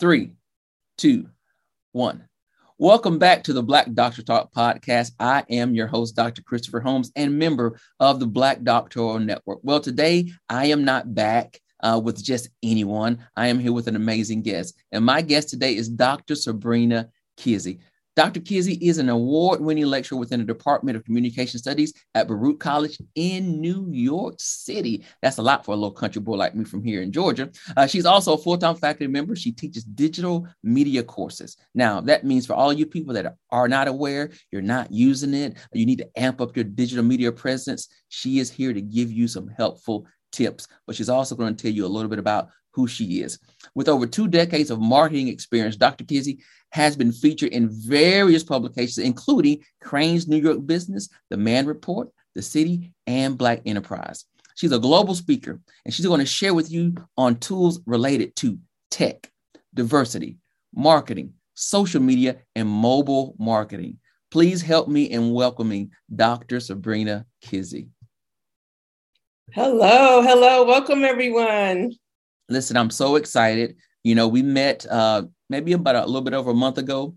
three, two, one. Welcome back to the Black Doctor Talk podcast. I am your host, Dr. Christopher Holmes, and member of the Black Doctoral Network. Well, today I am not back uh, with just anyone. I am here with an amazing guest, and my guest today is Dr. Sabrina Kizzie. Dr. Kizzie is an award winning lecturer within the Department of Communication Studies at Baruch College in New York City. That's a lot for a little country boy like me from here in Georgia. Uh, she's also a full time faculty member. She teaches digital media courses. Now, that means for all you people that are not aware, you're not using it, you need to amp up your digital media presence, she is here to give you some helpful tips. But she's also going to tell you a little bit about who she is. With over two decades of marketing experience, Dr. Kizzie has been featured in various publications, including Crain's New York Business, The Mann Report, The City, and Black Enterprise. She's a global speaker, and she's going to share with you on tools related to tech, diversity, marketing, social media, and mobile marketing. Please help me in welcoming Dr. Sabrina Kizzie. Hello, hello, welcome everyone. Listen, I'm so excited. You know, we met uh, maybe about a little bit over a month ago.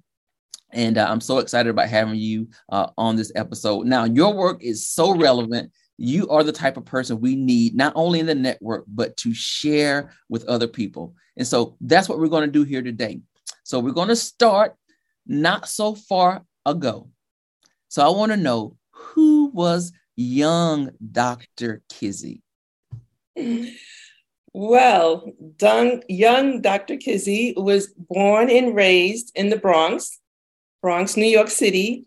And uh, I'm so excited about having you uh, on this episode. Now, your work is so relevant. You are the type of person we need, not only in the network, but to share with other people. And so that's what we're going to do here today. So we're going to start not so far ago. So I want to know who was young Dr. Kizzie? Well, young Dr. Kizzie was born and raised in the Bronx, Bronx, New York City.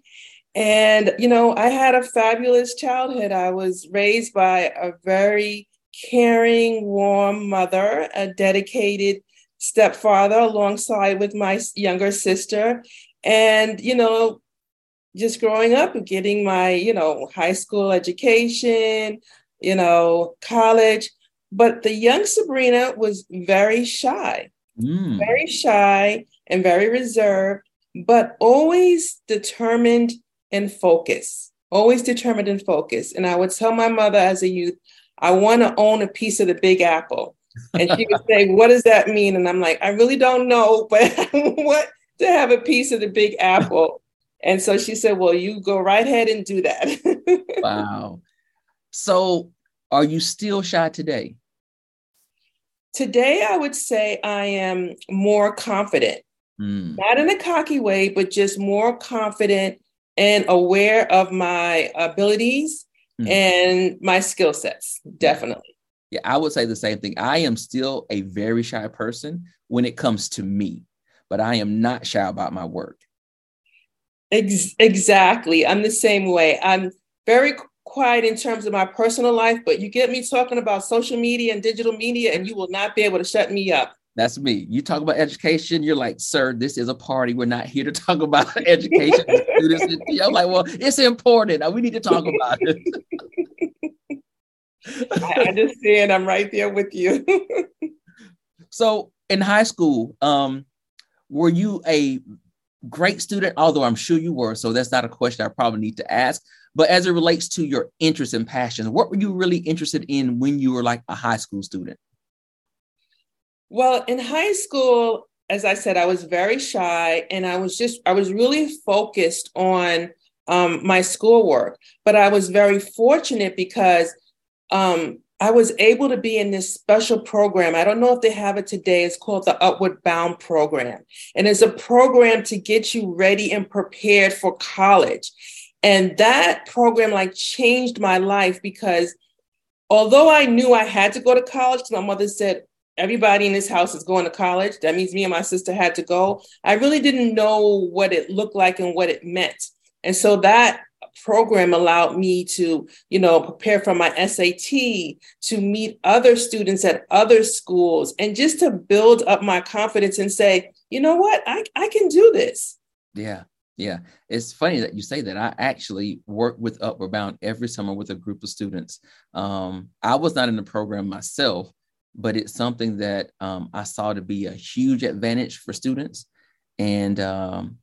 And, you know, I had a fabulous childhood. I was raised by a very caring, warm mother, a dedicated stepfather alongside with my younger sister. And, you know, just growing up and getting my, you know, high school education, you know, college but the young Sabrina was very shy, mm. very shy and very reserved, but always determined and focused, always determined and focused. And I would tell my mother as a youth, I want to own a piece of the big apple. And she would say, What does that mean? And I'm like, I really don't know, but I want to have a piece of the big apple. And so she said, Well, you go right ahead and do that. wow. So are you still shy today? Today, I would say I am more confident, mm. not in a cocky way, but just more confident and aware of my abilities mm. and my skill sets. Definitely. Yeah, I would say the same thing. I am still a very shy person when it comes to me, but I am not shy about my work. Ex- exactly. I'm the same way. I'm very quiet in terms of my personal life, but you get me talking about social media and digital media, and you will not be able to shut me up. That's me. You talk about education, you're like, sir, this is a party. We're not here to talk about education. I'm like, well, it's important. We need to talk about it. I understand. I'm right there with you. so in high school, um, were you a great student? Although I'm sure you were, so that's not a question I probably need to ask. But as it relates to your interests and passions, what were you really interested in when you were like a high school student? Well, in high school, as I said, I was very shy and I was just, I was really focused on um, my schoolwork. But I was very fortunate because um, I was able to be in this special program. I don't know if they have it today. It's called the Upward Bound Program. And it's a program to get you ready and prepared for college. And that program like changed my life because although I knew I had to go to college, my mother said, everybody in this house is going to college. That means me and my sister had to go. I really didn't know what it looked like and what it meant. And so that program allowed me to, you know, prepare for my SAT, to meet other students at other schools, and just to build up my confidence and say, you know what, I, I can do this. Yeah. Yeah, it's funny that you say that. I actually work with Upward Bound every summer with a group of students. Um, I was not in the program myself, but it's something that um, I saw to be a huge advantage for students. And um,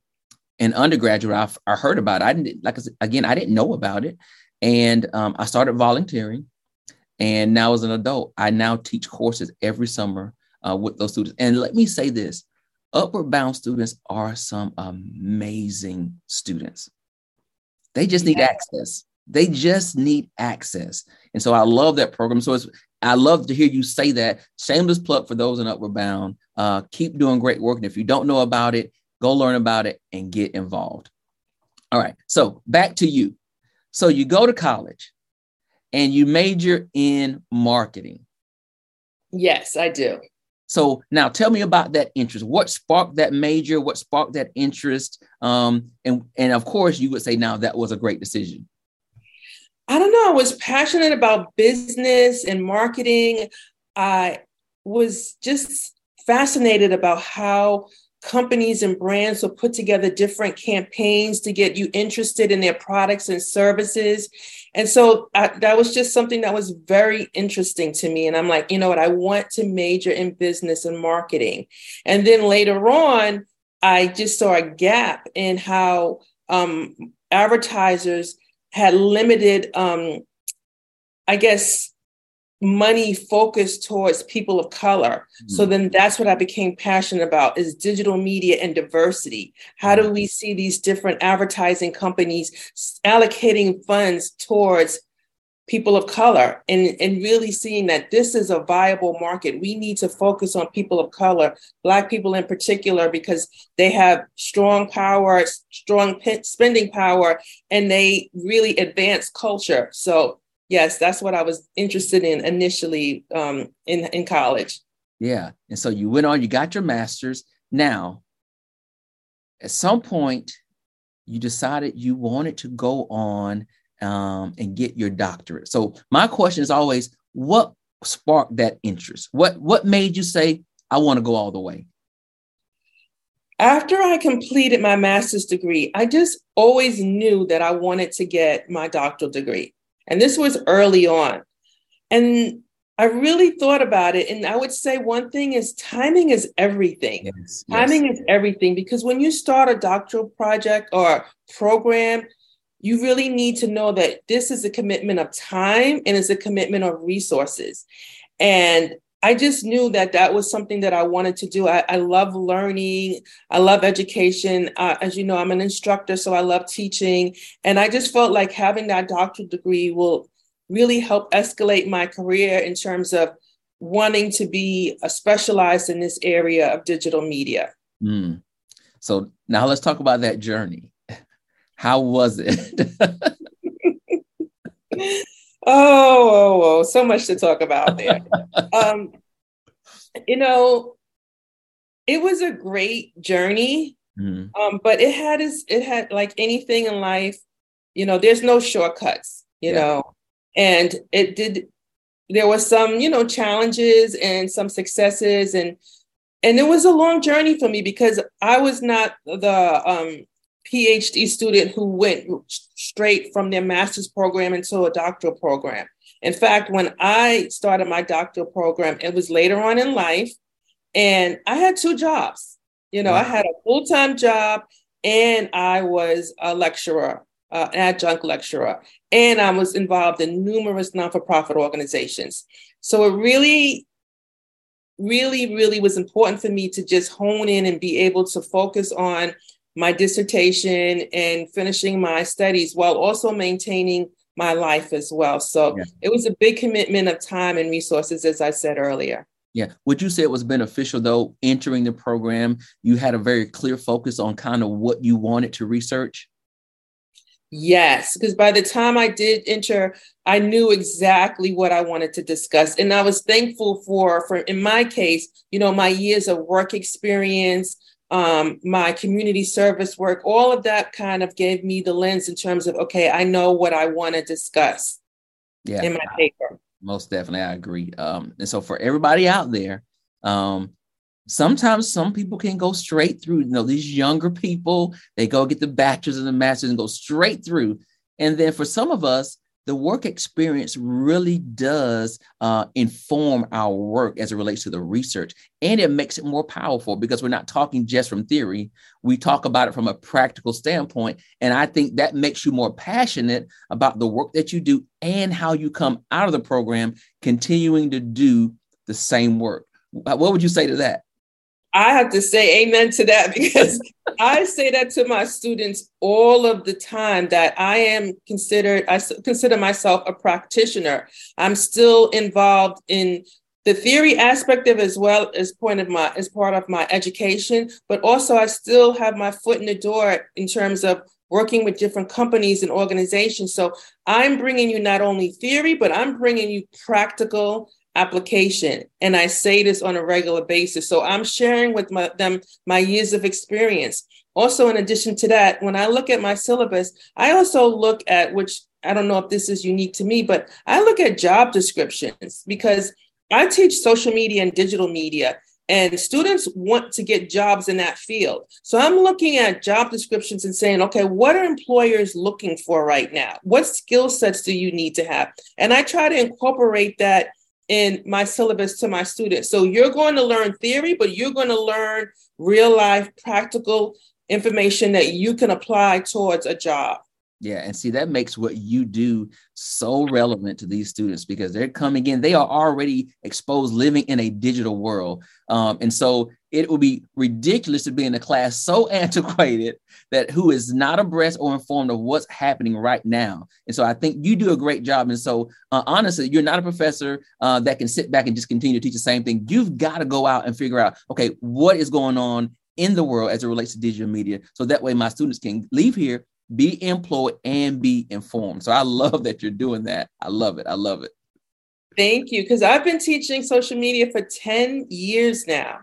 in undergraduate, I, I heard about it. I didn't like again, I didn't know about it, and um, I started volunteering. And now, as an adult, I now teach courses every summer uh, with those students. And let me say this: Upward Bound students are some amazing students. They just need yeah. access. They just need access. And so I love that program. So it's I love to hear you say that. Shameless plug for those in Upward Bound. Uh, keep doing great work. And if you don't know about it, go learn about it and get involved. All right. So back to you. So you go to college and you major in marketing. Yes, I do. So now tell me about that interest. What sparked that major? What sparked that interest? Um, and and of course, you would say now that was a great decision. I don't know. I was passionate about business and marketing. I was just fascinated about how companies and brands will put together different campaigns to get you interested in their products and services. And so I, that was just something that was very interesting to me. And I'm like, you know what? I want to major in business and marketing. And then later on, I just saw a gap in how um, advertisers had limited, um, I guess, money focused towards people of color. Mm-hmm. So then that's what I became passionate about is digital media and diversity. How do we see these different advertising companies allocating funds towards people of color and, and really seeing that this is a viable market. We need to focus on people of color, Black people in particular, because they have strong power, strong spending power, and they really advance culture. So yes, that's what I was interested in initially um, in in college. Yeah, and so you went on, you got your master's. Now, at some point, you decided you wanted to go on um, and get your doctorate. So my question is always, what sparked that interest? What what made you say, I want to go all the way? After I completed my master's degree, I just always knew that I wanted to get my doctoral degree. And this was early on. And I really thought about it. And I would say one thing is timing is everything. Yes, timing yes. is everything because when you start a doctoral project or program, you really need to know that this is a commitment of time and it's a commitment of resources. And I just knew that that was something that I wanted to do. I, I love learning. I love education. Uh, as you know, I'm an instructor, so I love teaching. And I just felt like having that doctorate degree will really help escalate my career in terms of wanting to be a specialized in this area of digital media. Mm. So now let's talk about that journey. How was it? Oh, oh, oh, so much to talk about there. um, you know, it was a great journey, mm. um, but it had its, it had like anything in life, you know, there's no shortcuts, you yeah. know, and it did. There was some, you know, challenges and some successes, and and it was a long journey for me because I was not the um, PhD student who went straight from their master's program into a doctoral program. In fact, when I started my doctoral program, it was later on in life, and I had two jobs. You know, wow. I had a full time job, and I was a lecturer, uh, an adjunct lecturer, and I was involved in numerous non for profit organizations. So it really really, really was important for me to just hone in and be able to focus on my dissertation and finishing my studies while also maintaining my life as well. So yeah. it was a big commitment of time and resources, as I said earlier. Yeah. Would you say it was beneficial though, entering the program? You had a very clear focus on kind of what you wanted to research? Yes, because by the time I did enter, I knew exactly what I wanted to discuss. And I was thankful for, for in my case, you know, my years of work experience, um, my community service work, all of that kind of gave me the lens in terms of, okay, I know what I want to discuss yeah, in my paper. Most definitely, I agree. Um, and so for everybody out there, um, sometimes some people can go straight through. You know, these younger people, they go get the bachelor's and the master's and go straight through. And then for some of us, the work experience really does uh, inform our work as it relates to the research and it makes it more powerful because we're not talking just from theory. We talk about it from a practical standpoint and i think that makes you more passionate about the work that you do and how you come out of the program continuing to do the same work. What would you say to that I have to say amen to that because I say that to my students all of the time that I am considered, I consider myself a practitioner. I'm still involved in the theory aspect of as well as point of my as part of my education, but also I still have my foot in the door in terms of working with different companies and organizations. So I'm bringing you not only theory, but I'm bringing you practical application. And I say this on a regular basis. So I'm sharing with my, them my years of experience. Also, in addition to that, when I look at my syllabus, I also look at which I don't know if this is unique to me, but I look at job descriptions because I teach social media and digital media, and students want to get jobs in that field. So I'm looking at job descriptions and saying, okay, what are employers looking for right now? What skill sets do you need to have? And I try to incorporate that in my syllabus to my students. So you're going to learn theory, but you're going to learn real life practical information that you can apply towards a job. Yeah, and see that makes what you do so relevant to these students because they're coming in, they are already exposed living in a digital world. Um, and so it would be ridiculous to be in a class so antiquated that who is not abreast or informed of what's happening right now. And so I think you do a great job. And so uh, honestly, you're not a professor uh, that can sit back and just continue to teach the same thing. You've got to go out and figure out, okay, what is going on in the world as it relates to digital media. So that way my students can leave here be employed and be informed. So I love that you're doing that. I love it. I love it. Thank you. Because I've been teaching social media for 10 years now.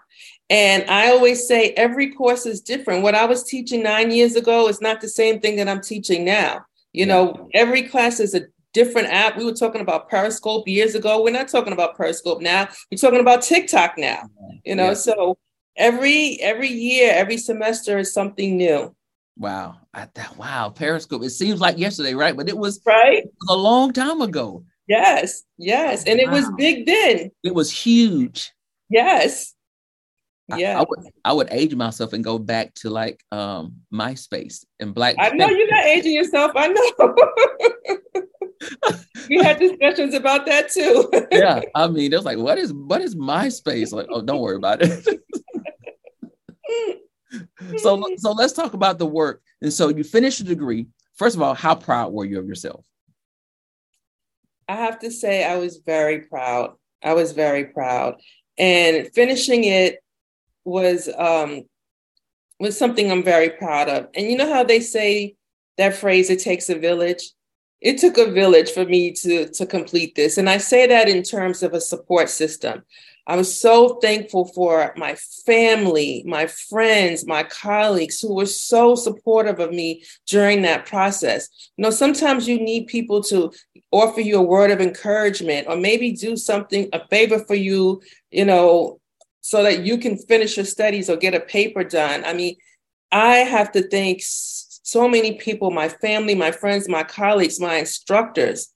And I always say every course is different. What I was teaching nine years ago is not the same thing that I'm teaching now. You yeah. know, every class is a different app. We were talking about Periscope years ago. We're not talking about Periscope now. We're talking about TikTok now. You know, yeah. so every every year, every semester is something new. Wow. I, thought, wow. Periscope. It seems like yesterday, right? But it was right it was a long time ago. Yes. Yes. And wow. it was big then. It was huge. Yes. Yeah. I, I, would I would age myself and go back to like um MySpace and Black. I know you're not aging yourself. I know. we had discussions about that too. yeah. I mean, it was like, what is what is MySpace? Like, oh, don't worry about it so so let's talk about the work. And so you finished a degree. First of all, how proud were you of yourself? I have to say I was very proud. I was very proud. And finishing it was um was something I'm very proud of. And you know how they say that phrase it takes a village? It took a village for me to to complete this. And I say that in terms of a support system. I'm so thankful for my family, my friends, my colleagues who were so supportive of me during that process. You know, sometimes you need people to offer you a word of encouragement or maybe do something, a favor for you, you know, so that you can finish your studies or get a paper done. I mean, I have to thank so many people my family, my friends, my colleagues, my instructors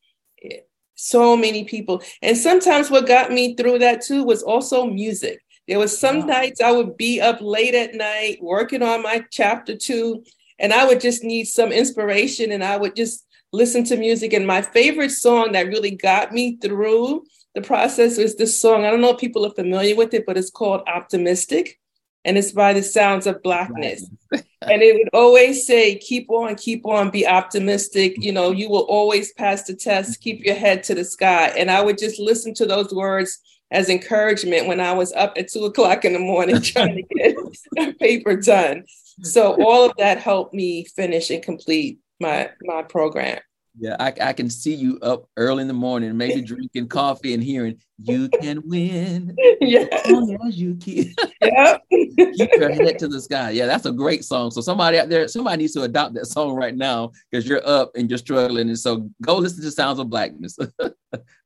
so many people. And sometimes what got me through that too was also music. There was some wow. nights I would be up late at night working on my chapter two, and I would just need some inspiration and I would just listen to music. And my favorite song that really got me through the process was this song. I don't know if people are familiar with it, but it's called Optimistic and it's by the sounds of blackness. and it would always say, keep on, keep on, be optimistic. You know, you will always pass the test, keep your head to the sky. And I would just listen to those words as encouragement when I was up at two o'clock in the morning trying to get a paper done. So all of that helped me finish and complete my my program. Yeah, I, I can see you up early in the morning, maybe drinking coffee and hearing "You can win yes. as long as you keep yep. keep your head to the sky." Yeah, that's a great song. So somebody out there, somebody needs to adopt that song right now because you're up and you're struggling, and so go listen to "Sounds of Blackness."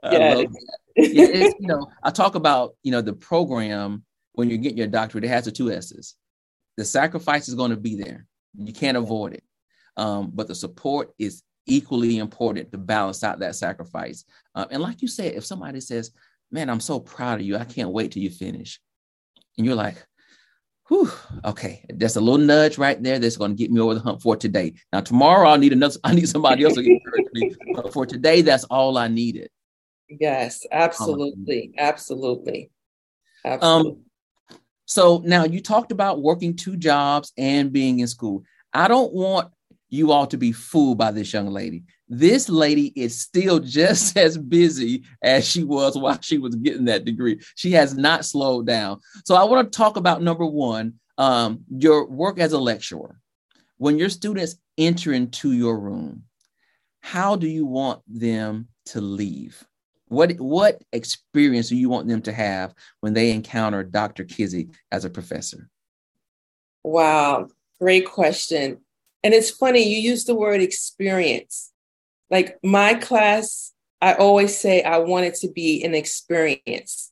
yeah, yeah you know, I talk about you know the program when you're getting your doctorate. It has the two S's. The sacrifice is going to be there. You can't avoid it. Um, but the support is equally important to balance out that sacrifice. Uh, and like you said, if somebody says, Man, I'm so proud of you, I can't wait till you finish. And you're like, Whew, okay, that's a little nudge right there that's going to get me over the hump for today. Now, tomorrow I'll need another, I need somebody else to encourage me. But for today, that's all I needed. Yes, absolutely. Absolutely. Absolutely. Um, So now you talked about working two jobs and being in school. I don't want you ought to be fooled by this young lady. This lady is still just as busy as she was while she was getting that degree. She has not slowed down. So I want to talk about number one, um, your work as a lecturer. When your students enter into your room, how do you want them to leave? What what experience do you want them to have when they encounter Dr. Kizzie as a professor? Wow, great question. And it's funny, you use the word experience. Like my class, I always say I want it to be an experience.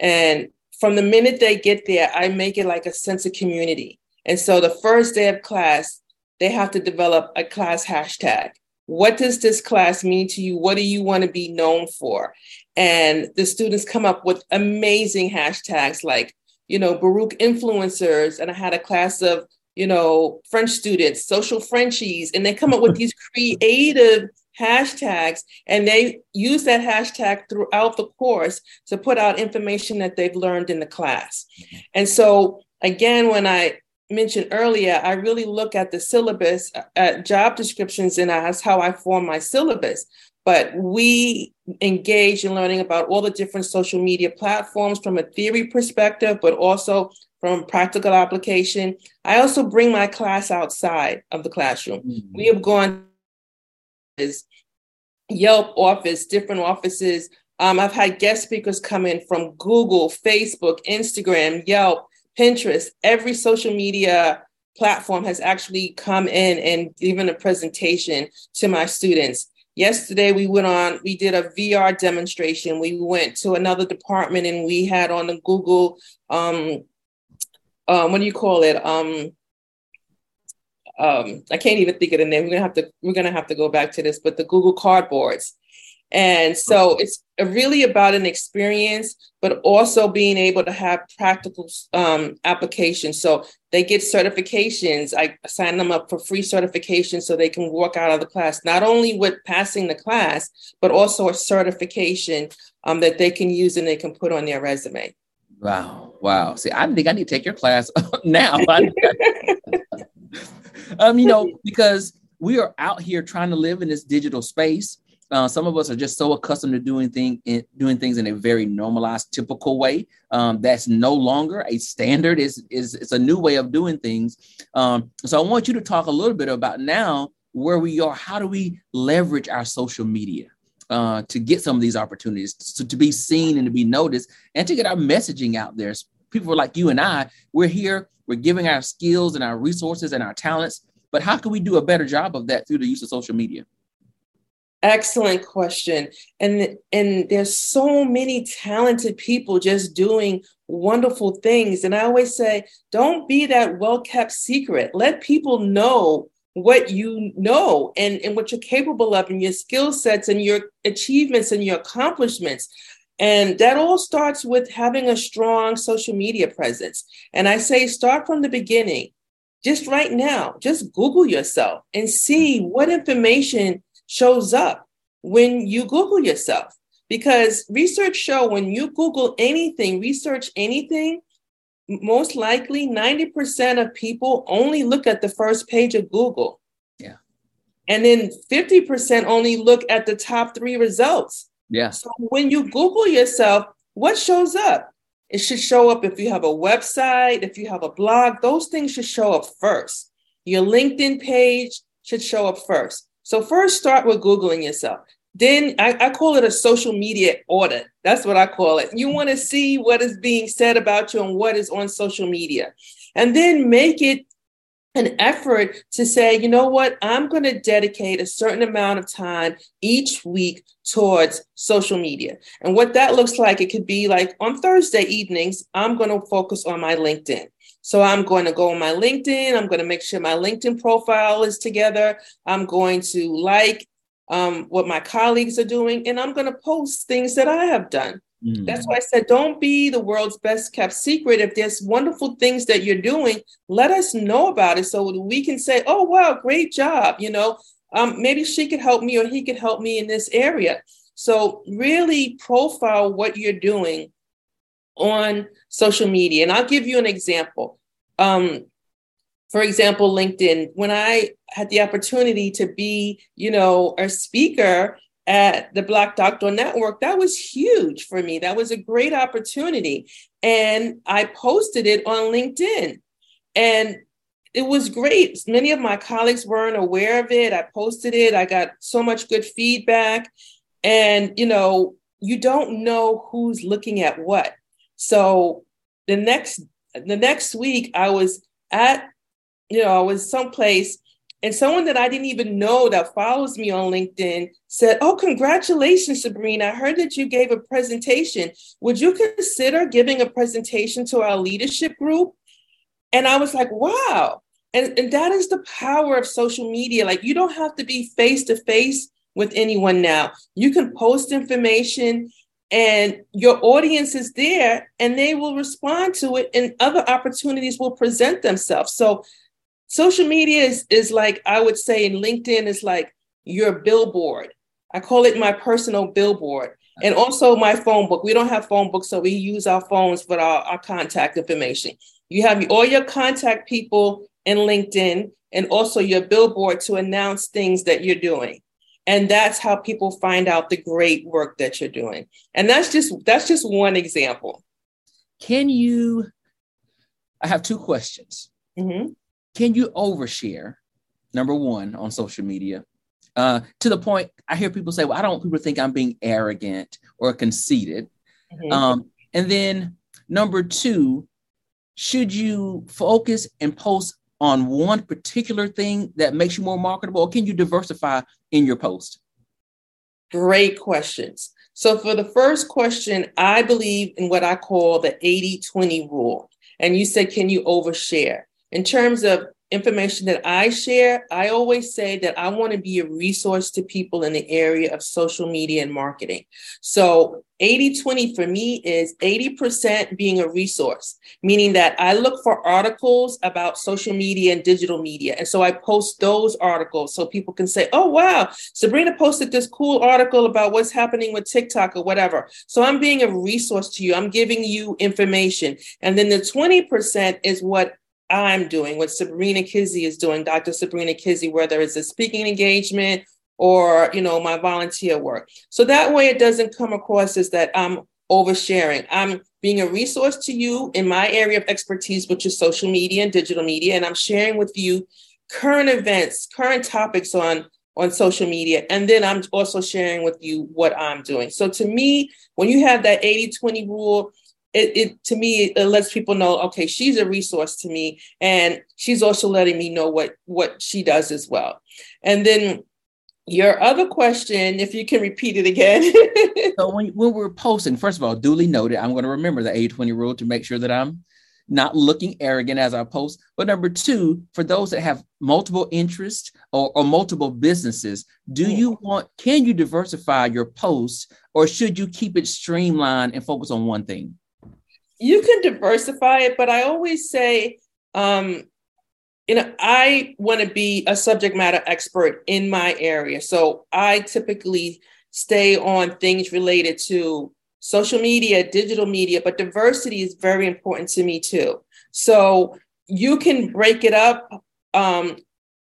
And from the minute they get there, I make it like a sense of community. And so the first day of class, they have to develop a class hashtag. What does this class mean to you? What do you want to be known for? And the students come up with amazing hashtags like, you know, Baruch influencers. And I had a class of, you know, French students, social Frenchies, and they come up with these creative hashtags and they use that hashtag throughout the course to put out information that they've learned in the class. And so again, when I mentioned earlier, I really look at the syllabus, uh, at job descriptions, and that's how I form my syllabus. But we engage in learning about all the different social media platforms from a theory perspective, but also from practical application. I also bring my class outside of the classroom. Mm-hmm. We have gone Yelp office, different offices. Um, I've had guest speakers come in from Google, Facebook, Instagram, Yelp, Pinterest, every social media platform has actually come in and given a presentation to my students. Yesterday, we went on, we did a VR demonstration. We went to another department and we had on the Google, um, um, what do you call it? Um, um, I can't even think of the name. We're gonna have to we're gonna have to go back to this, but the Google Cardboards. And so it's really about an experience, but also being able to have practical um, applications. So they get certifications. I sign them up for free certifications so they can walk out of the class, not only with passing the class, but also a certification um, that they can use and they can put on their resume. Wow. Wow. See, I think I need to take your class now. um, you know, because we are out here trying to live in this digital space uh, some of us are just so accustomed to doing thing in, doing things in a very normalized, typical way. Um, that's no longer a standard. is is it's a new way of doing things. Um, so I want you to talk a little bit about now where we are. How do we leverage our social media? Uh, to get some of these opportunities, to, to be seen and to be noticed, and to get our messaging out there. People like you and I, we're here, we're giving our skills and our resources and our talents, but how can we do a better job of that through the use of social media? Excellent question. And and there's so many talented people just doing wonderful things. And I always say, don't be that well-kept secret. Let people know what you know and, and what you're capable of and your skill sets and your achievements and your accomplishments. And that all starts with having a strong social media presence. And I say start from the beginning. Just right now, just Google yourself and see what information shows up when you Google yourself. Because research show when you Google anything, research anything, most likely 90% of people only look at the first page of Google. Yeah. And then 50% only look at the top three results. Yeah. So when you Google yourself, what shows up? It should show up if you have a website, if you have a blog, those things should show up first. Your LinkedIn page should show up first. So first start with Googling yourself. Then I, I, call it a social media audit. That's what I call it. You want to see what is being said about you and what is on social media. And then make it an effort to say, you know what, I'm going to dedicate a certain amount of time each week towards social media. And what that looks like, it could be like on Thursday evenings, I'm going to focus on my LinkedIn. So I'm going to go on my LinkedIn. I'm going to make sure my LinkedIn profile is together. I'm going to like um, what my colleagues are doing, and I'm going to post things that I have done. Mm. That's why I said, don't be the world's best kept secret. If there's wonderful things that you're doing, let us know about it so we can say, oh, wow, great job. You know, um, maybe she could help me or he could help me in this area. So, really profile what you're doing on social media. And I'll give you an example. Um, for example, LinkedIn, when I had the opportunity to be, you know, a speaker at the Black Doctor Network, that was huge for me. That was a great opportunity. And I posted it on LinkedIn. And it was great. Many of my colleagues weren't aware of it. I posted it. I got so much good feedback. And, you know, you don't know who's looking at what. So the next the next week I was at, you know, I was someplace and someone that I didn't even know that follows me on LinkedIn said, Oh, congratulations, Sabrina. I heard that you gave a presentation. Would you consider giving a presentation to our leadership group? And I was like, wow. And, and that is the power of social media. Like, you don't have to be face to face with anyone now. You can post information and your audience is there and they will respond to it and other opportunities will present themselves. So social media is, is like, I would say in LinkedIn is like your billboard. I call it my personal billboard. And also my phone book. We don't have phone books, so we use our phones for our, our contact information. You have all your contact people in LinkedIn and also your billboard to announce things that you're doing. And that's how people find out the great work that you're doing. And that's just that's just one example. Can you I have two questions. Mm-hmm. Can you overshare? Number one on social media. Uh, to the point, I hear people say, "Well, I don't want people to think I'm being arrogant or conceited." Mm-hmm. Um, and then number two, should you focus and post on one particular thing that makes you more marketable, or can you diversify in your post? Great questions. So, for the first question, I believe in what I call the 80 20 rule. And you said, can you overshare? In terms of information that I share, I always say that I want to be a resource to people in the area of social media and marketing. So 80 20 for me is 80% being a resource, meaning that I look for articles about social media and digital media. And so I post those articles so people can say, oh, wow, Sabrina posted this cool article about what's happening with TikTok or whatever. So I'm being a resource to you, I'm giving you information. And then the 20% is what I'm doing, what Sabrina Kizzie is doing, Dr. Sabrina Kizzie, whether it's a speaking engagement or, you know, my volunteer work. So that way it doesn't come across as that I'm oversharing. I'm being a resource to you in my area of expertise, which is social media and digital media, and I'm sharing with you current events, current topics on on social media. And then I'm also sharing with you what I'm doing. So to me, when you have that 80 20 rule, it, it to me it lets people know okay she's a resource to me and she's also letting me know what what she does as well and then your other question if you can repeat it again so when, when we're posting first of all duly noted i'm going to remember the 80-20 rule to make sure that i'm not looking arrogant as I post. But number two, for those that have multiple interests or, or, multiple businesses, do mm. you want, can you diversify your posts or should you keep it streamlined and focus on one thing? You can diversify it, but I always say, um, you know, I want to be a subject matter expert in my area. So I typically stay on things related to social media, digital media, but diversity is very important to me too. So you can break it up um,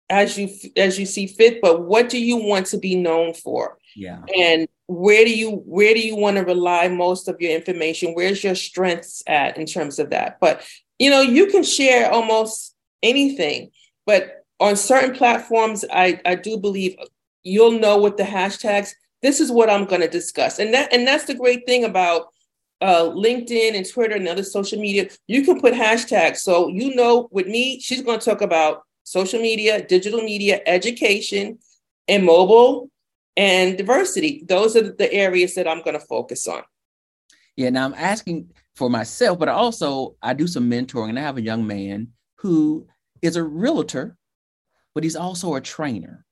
as you as you see fit, but what do you want to be known for? Yeah. And where do you where do you want to rely most of your information? Where's your strengths at in terms of that? But you know you can share almost anything but on certain platforms i i do believe you'll know with the hashtags this is what i'm going to discuss. And that and that's the great thing about uh, linkedin and twitter and other social media. You can put hashtags. So you know with me she's going to talk about social media digital media education and mobile and diversity. Those are the areas that I'm going to focus on. Yeah, now I'm asking for myself, but also I do some mentoring and I have a young man who is a realtor, but he's also a trainer.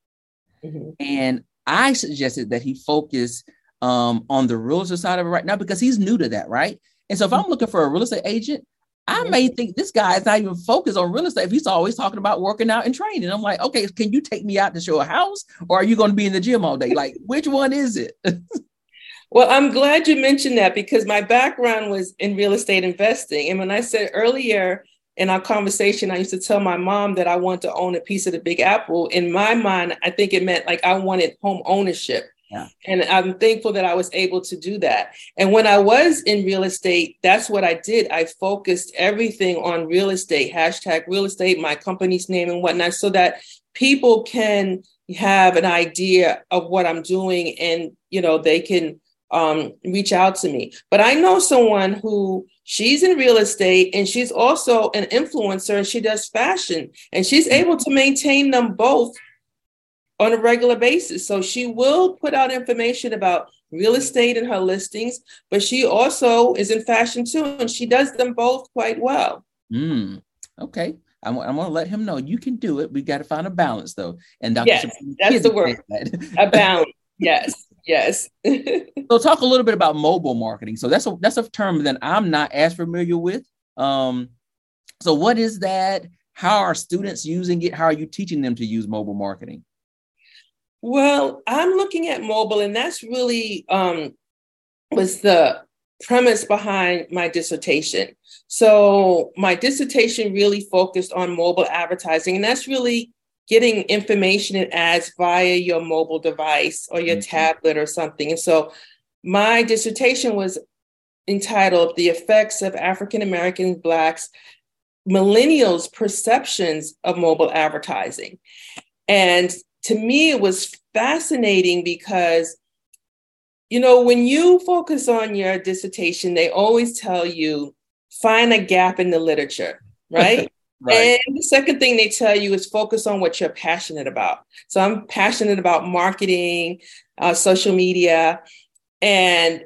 Mm-hmm. And I suggested that he focus um, on the realtor side of it right now because he's new to that, right? And so if I'm mm-hmm. looking for a real estate agent, I mm-hmm. may think this guy is not even focused on real estate if he's always talking about working out and training. I'm like, okay, can you take me out to show a house or are you going to be in the gym all day? Like, which one is it? Well, I'm glad you mentioned that because my background was in real estate investing. And when I said earlier in our conversation, I used to tell my mom that I wanted to own a piece of the Big Apple. In my mind, I think it meant like I wanted home ownership. Yeah. And I'm thankful that I was able to do that. And when I was in real estate, that's what I did. I focused everything on real estate, hashtag real estate, my company's name and whatnot, so that people can have an idea of what I'm doing and, you know, they can um, reach out to me. But I know someone who she's in real estate and she's also an influencer and she does fashion and she's able to maintain them both on a regular basis. So she will put out information about real estate in her listings, but she also is in fashion too, and she does them both quite well. Mm, okay. I'm, I'm going to let him know you can do it. We've got to find a balance though. And Dr. Yes, that's the word. That. a balance. Yes. Yes. so talk a little bit about mobile marketing. So that's a that's a term that I'm not as familiar with. Um, so what is that? How are students using it? How are you teaching them to use mobile marketing? Well, I'm looking at mobile, and that's really um, was the premise behind my dissertation. So my dissertation really focused on mobile advertising, and that's really getting information and ads via your mobile device or your mm-hmm. tablet or something. And so my dissertation was entitled The Effects of African American Blacks Millennials' Perceptions of Mobile Advertising. And to me, it was fascinating because, you know, when you focus on your dissertation, they always tell you find a gap in the literature, right? Right. And the second thing they tell you is focus on what you're passionate about. So I'm passionate about marketing, uh, social media, and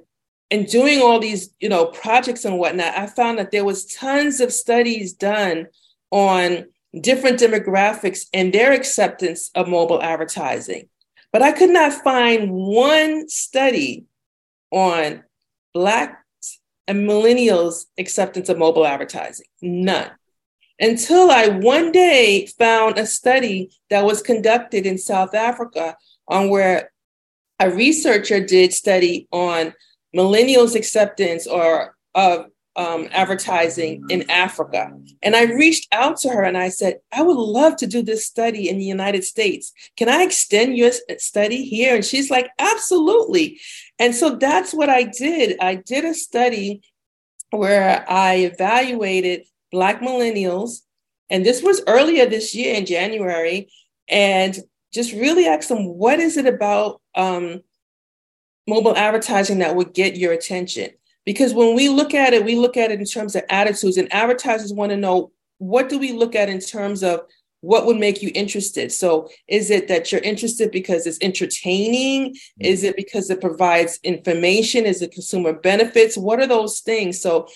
and doing all these you know projects and whatnot. I found that there was tons of studies done on different demographics and their acceptance of mobile advertising, but I could not find one study on Black and millennials acceptance of mobile advertising. None until I one day found a study that was conducted in South Africa on where a researcher did study on millennials acceptance or of um, advertising in Africa. And I reached out to her and I said, I would love to do this study in the United States. Can I extend your study here? And she's like, absolutely. And so that's what I did. I did a study where I evaluated Black millennials. And this was earlier this year in January. And just really ask them, what is it about um, mobile advertising that would get your attention? Because when we look at it, we look at it in terms of attitudes, and advertisers want to know what do we look at in terms of what would make you interested? So is it that you're interested because it's entertaining? Is it because it provides information? Is it consumer benefits? What are those things? So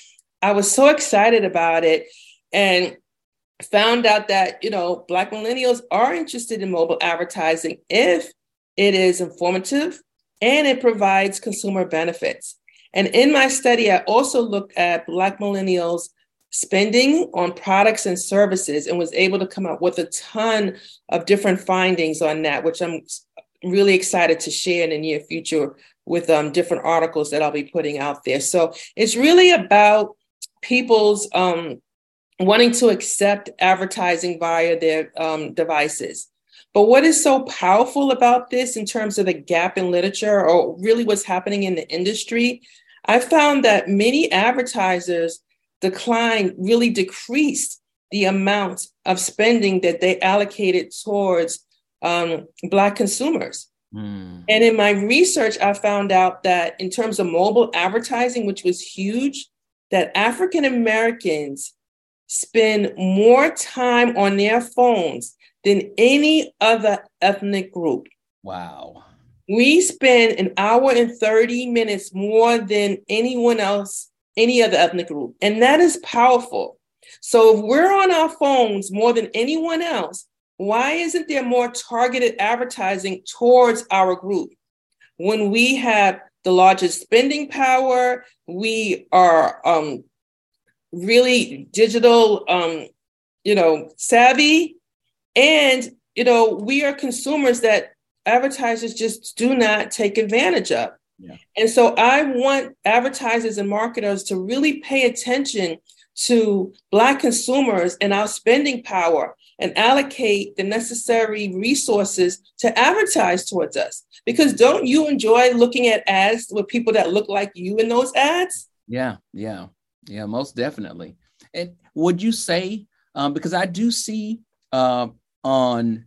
I was so excited about it and found out that, you know, Black millennials are interested in mobile advertising if it is informative and it provides consumer benefits. And in my study, I also looked at Black millennials spending on products and services and was able to come up with a ton of different findings on that, which I'm really excited to share in the near future with um, different articles that I'll be putting out there. So it's really about people's um, wanting to accept advertising via their um, devices. But what is so powerful about this in terms of the gap in literature or really what's happening in the industry? I found that many advertisers declined, really decreased the amount of spending that they allocated towards um, Black consumers. Mm. And in my research, I found out that in terms of mobile advertising, which was huge, that African Americans spend more time on their phones than any other ethnic group. Wow. We spend an hour and 30 minutes more than anyone else, any other ethnic group. And that is powerful. So if we're on our phones more than anyone else, why isn't there more targeted advertising towards our group? When we have the largest spending power. We are um, really digital, um, you know, savvy, and you know we are consumers that advertisers just do not take advantage of. Yeah. And so I want advertisers and marketers to really pay attention to Black consumers and our spending power and allocate the necessary resources to advertise towards us. Because don't you enjoy looking at ads with people that look like you in those ads? Yeah, yeah, yeah, most definitely. And would you say, um, because I do see uh, on,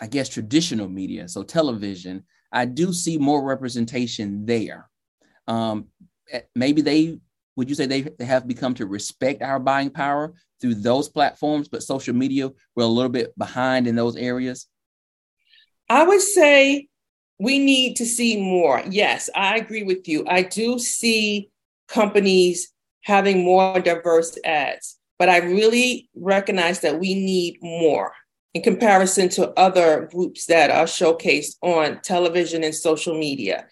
I guess, traditional media, so television, I do see more representation there. Um, eh, maybe they would you say they, they have become to respect our buying power through those platforms, but social media we're a little bit behind in those areas? I would say we need to see more. Yes, I agree with you. I do see companies having more diverse ads, but I really recognize that we need more in comparison to other groups that are showcased on television and social media.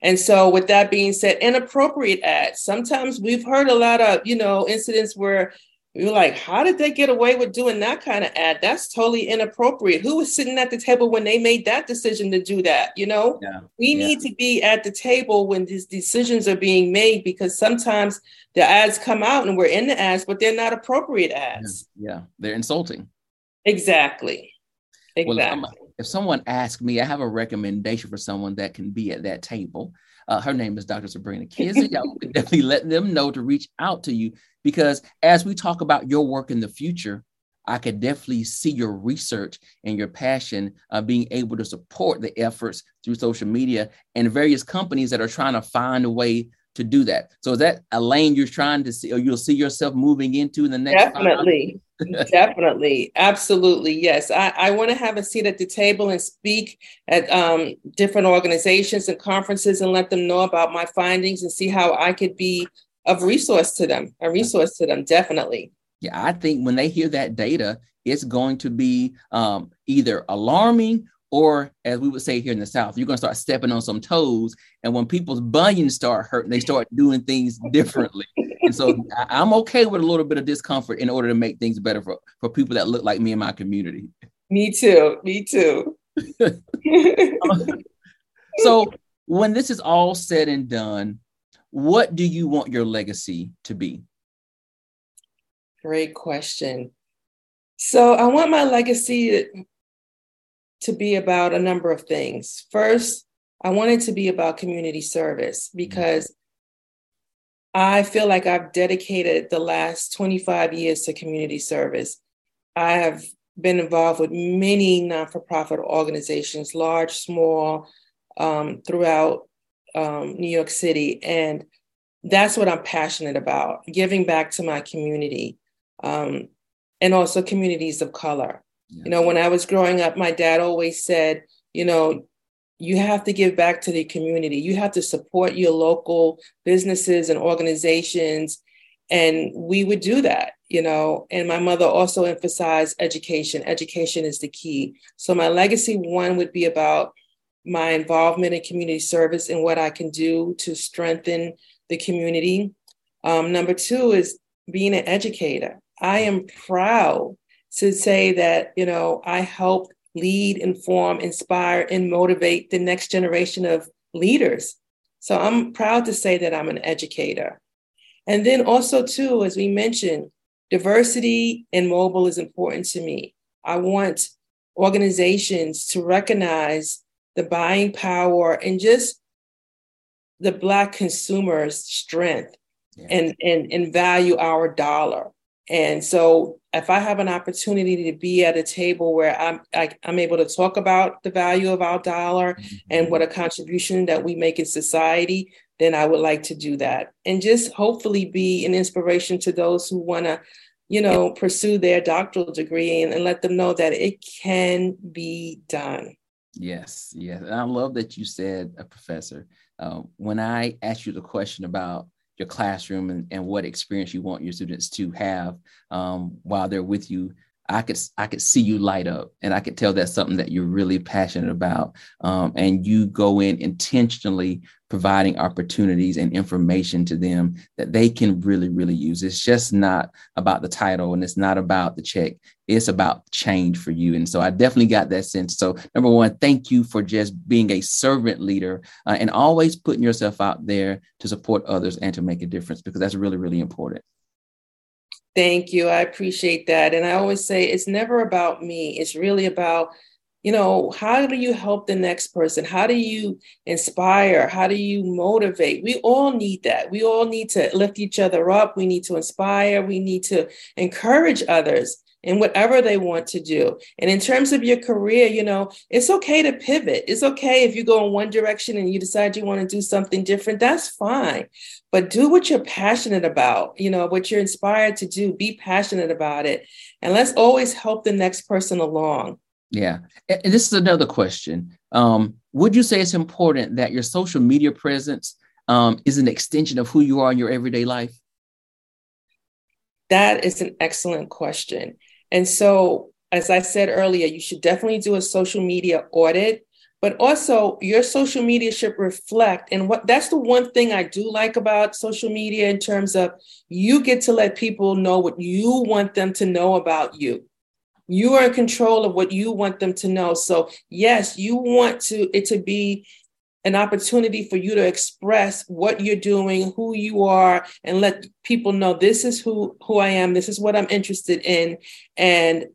And so, with that being said, inappropriate ads. Sometimes we've heard a lot of, you know, incidents where are like, how did they get away with doing that kind of ad? That's totally inappropriate. Who was sitting at the table when they made that decision to do that? You know, yeah. we yeah. need to be at the table when these decisions are being made because sometimes the ads come out and we're in the ads, but they're not appropriate ads. Yeah, yeah. they're insulting. Exactly. Exactly. Well, if someone asks me, I have a recommendation for someone that can be at that table. Uh, her name is Dr. Sabrina Kizzie. I would definitely let them know to reach out to you because as we talk about your work in the future, I could definitely see your research and your passion uh, being able to support the efforts through social media and various companies that are trying to find a way to do that. So is that a lane you're trying to see or you'll see yourself moving into in the next definitely definitely. Absolutely. Yes. I, I want to have a seat at the table and speak at um, different organizations and conferences and let them know about my findings and see how i could be of resource to them a resource to them. Definitely. Yeah i think when they hear that data it's going to be um, either alarming or as we would say here in the South, you're going to start stepping on some toes. And when people's bunions start hurting, they start doing things differently. And so I'm okay with a little bit of discomfort in order to make things better for, for people that look like me in my community. Me too. Me too. so when this is all said and done, what do you want your legacy to be? Great question. So I want my legacy to be about a number of things. First, I want it to be about community service mm-hmm. because I feel like I've dedicated the last 25 years to community service. I have been involved with many non for profit organizations, large, small, um, throughout um, New York City. And that's what I'm passionate about giving back to my community um, and also communities of color. You know, when I was growing up, my dad always said, you know, you have to give back to the community. You have to support your local businesses and organizations. And we would do that, you know. And my mother also emphasized education. Education is the key. So my legacy one would be about my involvement in community service and what I can do to strengthen the community. Um, number two is being an educator. I am proud to say that, you know, I help lead, inform, inspire, and motivate the next generation of leaders. So I'm proud to say that I'm an educator. And then also, too, as we mentioned, diversity and mobile is important to me. I want organizations to recognize the buying power and just the Black consumer's strength yeah. and, and, and value our dollar. And so if I have an opportunity to be at a table where I'm I, am i am able to talk about the value of our dollar mm-hmm. and what a contribution that we make in society, then I would like to do that and just hopefully be an inspiration to those who want to, you know, pursue their doctoral degree and, and let them know that it can be done. Yes, yes, and I love that you said, a uh, professor. Uh, when I asked you the question about your classroom and, and what experience you want your students to have um, while they're with you I could I could see you light up, and I could tell that's something that you're really passionate about. Um, and you go in intentionally providing opportunities and information to them that they can really, really use. It's just not about the title and it's not about the check. It's about change for you. And so I definitely got that sense. So, number one, thank you for just being a servant leader uh, and always putting yourself out there to support others and to make a difference because that's really, really important. Thank you. I appreciate that. And I always say it's never about me, it's really about you know, how do you help the next person? How do you inspire? How do you motivate? We all need that. We all need to lift each other up. We need to inspire. We need to encourage others in whatever they want to do. And in terms of your career, you know, it's okay to pivot. It's okay if you go in one direction and you decide you want to do something different, that's fine. But do what you're passionate about, you know, what you're inspired to do, be passionate about it. And let's always help the next person along. Yeah. And this is another question. Um, would you say it's important that your social media presence um, is an extension of who you are in your everyday life? That is an excellent question. And so, as I said earlier, you should definitely do a social media audit, but also your social media should reflect. And what that's the one thing I do like about social media in terms of you get to let people know what you want them to know about you you are in control of what you want them to know. So yes you want to it to be an opportunity for you to express what you're doing who you are and let people know this is who who i am. This is what i'm interested in. And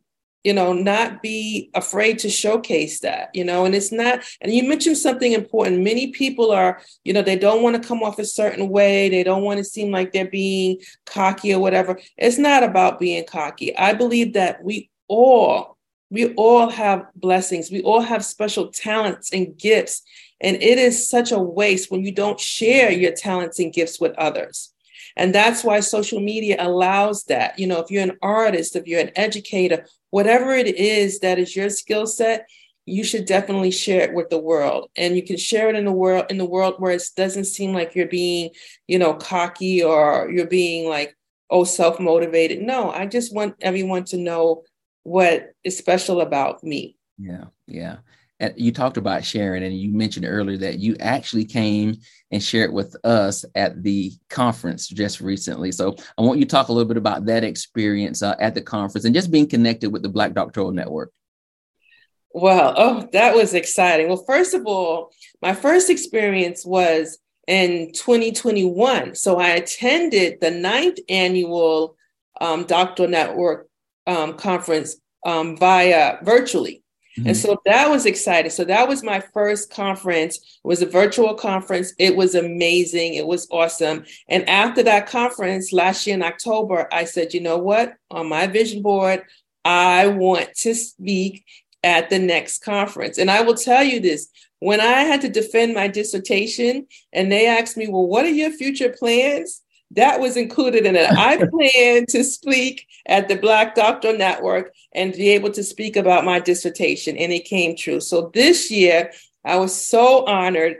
you know not be afraid to showcase that you know? And it's not and you mentioned something important. Many people are you know they don't want to come off a certain way. They don't want to seem like they're being cocky or whatever. It's not about being cocky. I believe that we all we all have blessings. We all have special talents and gifts. And it is such a waste when you don't share your talents and gifts with others. And that's why social media allows that. You know if you're an artist if you're an educator whatever it is that is your skill set you should definitely share it with the world. And you can share it in the world in the world where it doesn't seem like you're being you know cocky or you're being like oh self-motivated. No i just want everyone to know what is special about me. Yeah, yeah. And you talked about sharing, and you mentioned earlier that you actually came and shared with us at the conference just recently. So I want you to talk a little bit about that experience uh, at the conference and just being connected with the Black Doctoral Network. Well, oh, that was exciting. Well, first of all, my first experience was in 2021. So I attended the ninth annual um, Doctoral Network um, conference um, via virtually. Mm-hmm. And so that was exciting. So that was my first conference. It was a virtual conference. It was amazing. It was awesome. And after that conference last year in October, I said, you know what? On my vision board, I want to speak at the next conference. And I will tell you this when I had to defend my dissertation and they asked me, well, what are your future plans? That was included in it. I plan to speak at the Black Doctor Network and be able to speak about my dissertation, and it came true. So this year, I was so honored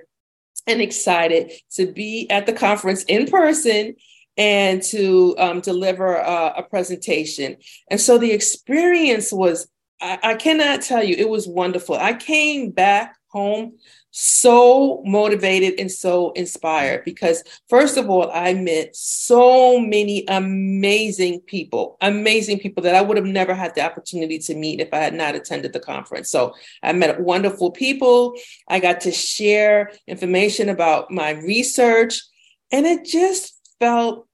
and excited to be at the conference in person and to um, deliver a, a, presentation. And so the experience was, I, I cannot tell you, it was wonderful. I came back home so motivated and so inspired because first of all i met so many amazing people amazing people that i would have never had the opportunity to meet if i had not attended the conference. So i met wonderful people. I got to share information about my research and it just felt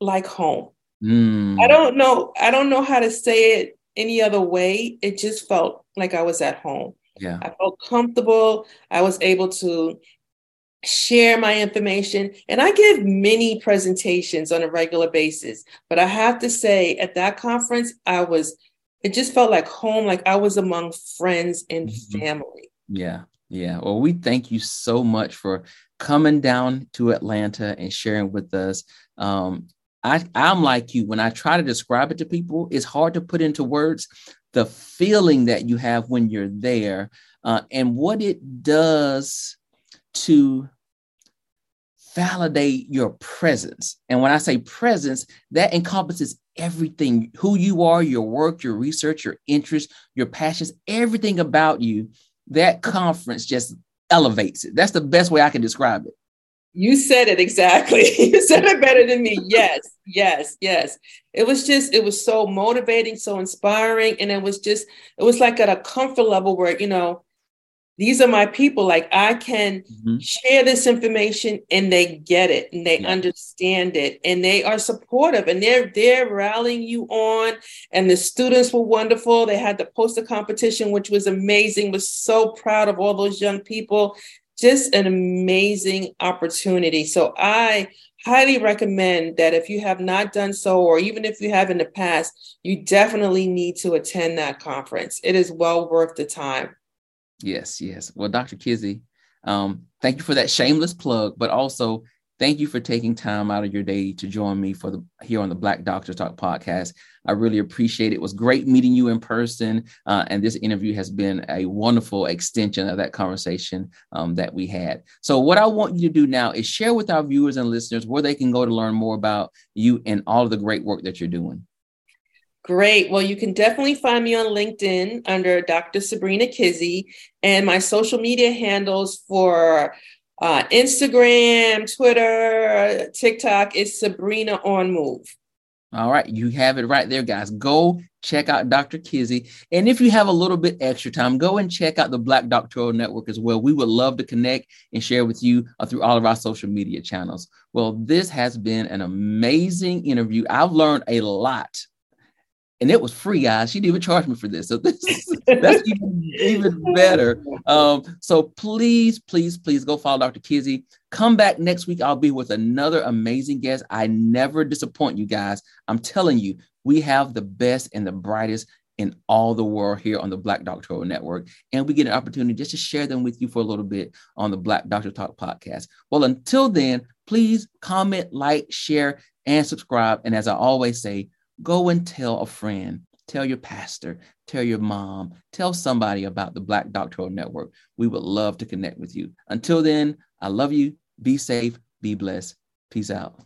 like home. Mm. i don't know i don't know how to say it any other way. It just felt like i was at home yeah. I felt comfortable. I was able to share my information. And I give many presentations on a regular basis. But I have to say, at that conference, I was, it just felt like home, like I was among friends and mm-hmm. family. Yeah. Yeah. Well, we thank you so much for coming down to Atlanta and sharing with us. Um, I, I'm like you, when I try to describe it to people, it's hard to put into words the feeling that you have when you're there uh, and what it does to validate your presence. And when I say presence, that encompasses everything who you are, your work, your research, your interests, your passions, everything about you. That conference just elevates it. That's the best way I can describe it. You said it exactly. you said it better than me. Yes, yes, yes. It was just, it was so motivating, so inspiring. And it was just, it was like at a comfort level where, you know, these are my people. Like I can mm-hmm. share this information and they get it and they yeah. understand it and they are supportive and they're they're rallying you on. And the students were wonderful. They had the poster competition, which was amazing. Was so proud of all those young people. Just an amazing opportunity. So I highly recommend that if you have not done so, or even if you have in the past, you definitely need to attend that conference. It is well worth the time. Yes, yes. Well, Dr. Kizzie, um, thank you for that shameless plug, but also thank you for taking time out of your day to join me for the here on the Black Doctor Talk podcast. I really appreciate it. It was great meeting you in person, uh, and this interview has been a wonderful extension of that conversation um, that we had. So, what I want you to do now is share with our viewers and listeners where they can go to learn more about you and all of the great work that you're doing. Great. Well, you can definitely find me on LinkedIn under Dr. Sabrina Kizzie, and my social media handles for uh, Instagram, Twitter, TikTok is Sabrina on Move. All right, you have it right there, guys. Go check out Dr. Kizzie. And if you have a little bit extra time, go and check out the Black Doctoral Network as well. We would love to connect and share with you uh, through all of our social media channels. Well, this has been an amazing interview. I've learned a lot and it was free, guys. She didn't even charge me for this, so this that's even even better. Um, so please, please, please go follow Dr. Kizzie. Come back next week. I'll be with another amazing guest. I never disappoint you guys. I'm telling you, we have the best and the brightest in all the world here on the Black Doctoral Network, and we get an opportunity just to share them with you for a little bit on the Black Doctor Talk podcast. Well, until then, please comment, like, share, and subscribe. And as I always say Go and tell a friend, tell your pastor, tell your mom, tell somebody about the Black Doctoral Network. We would love to connect with you. Until then, I love you. Be safe, be blessed. Peace out.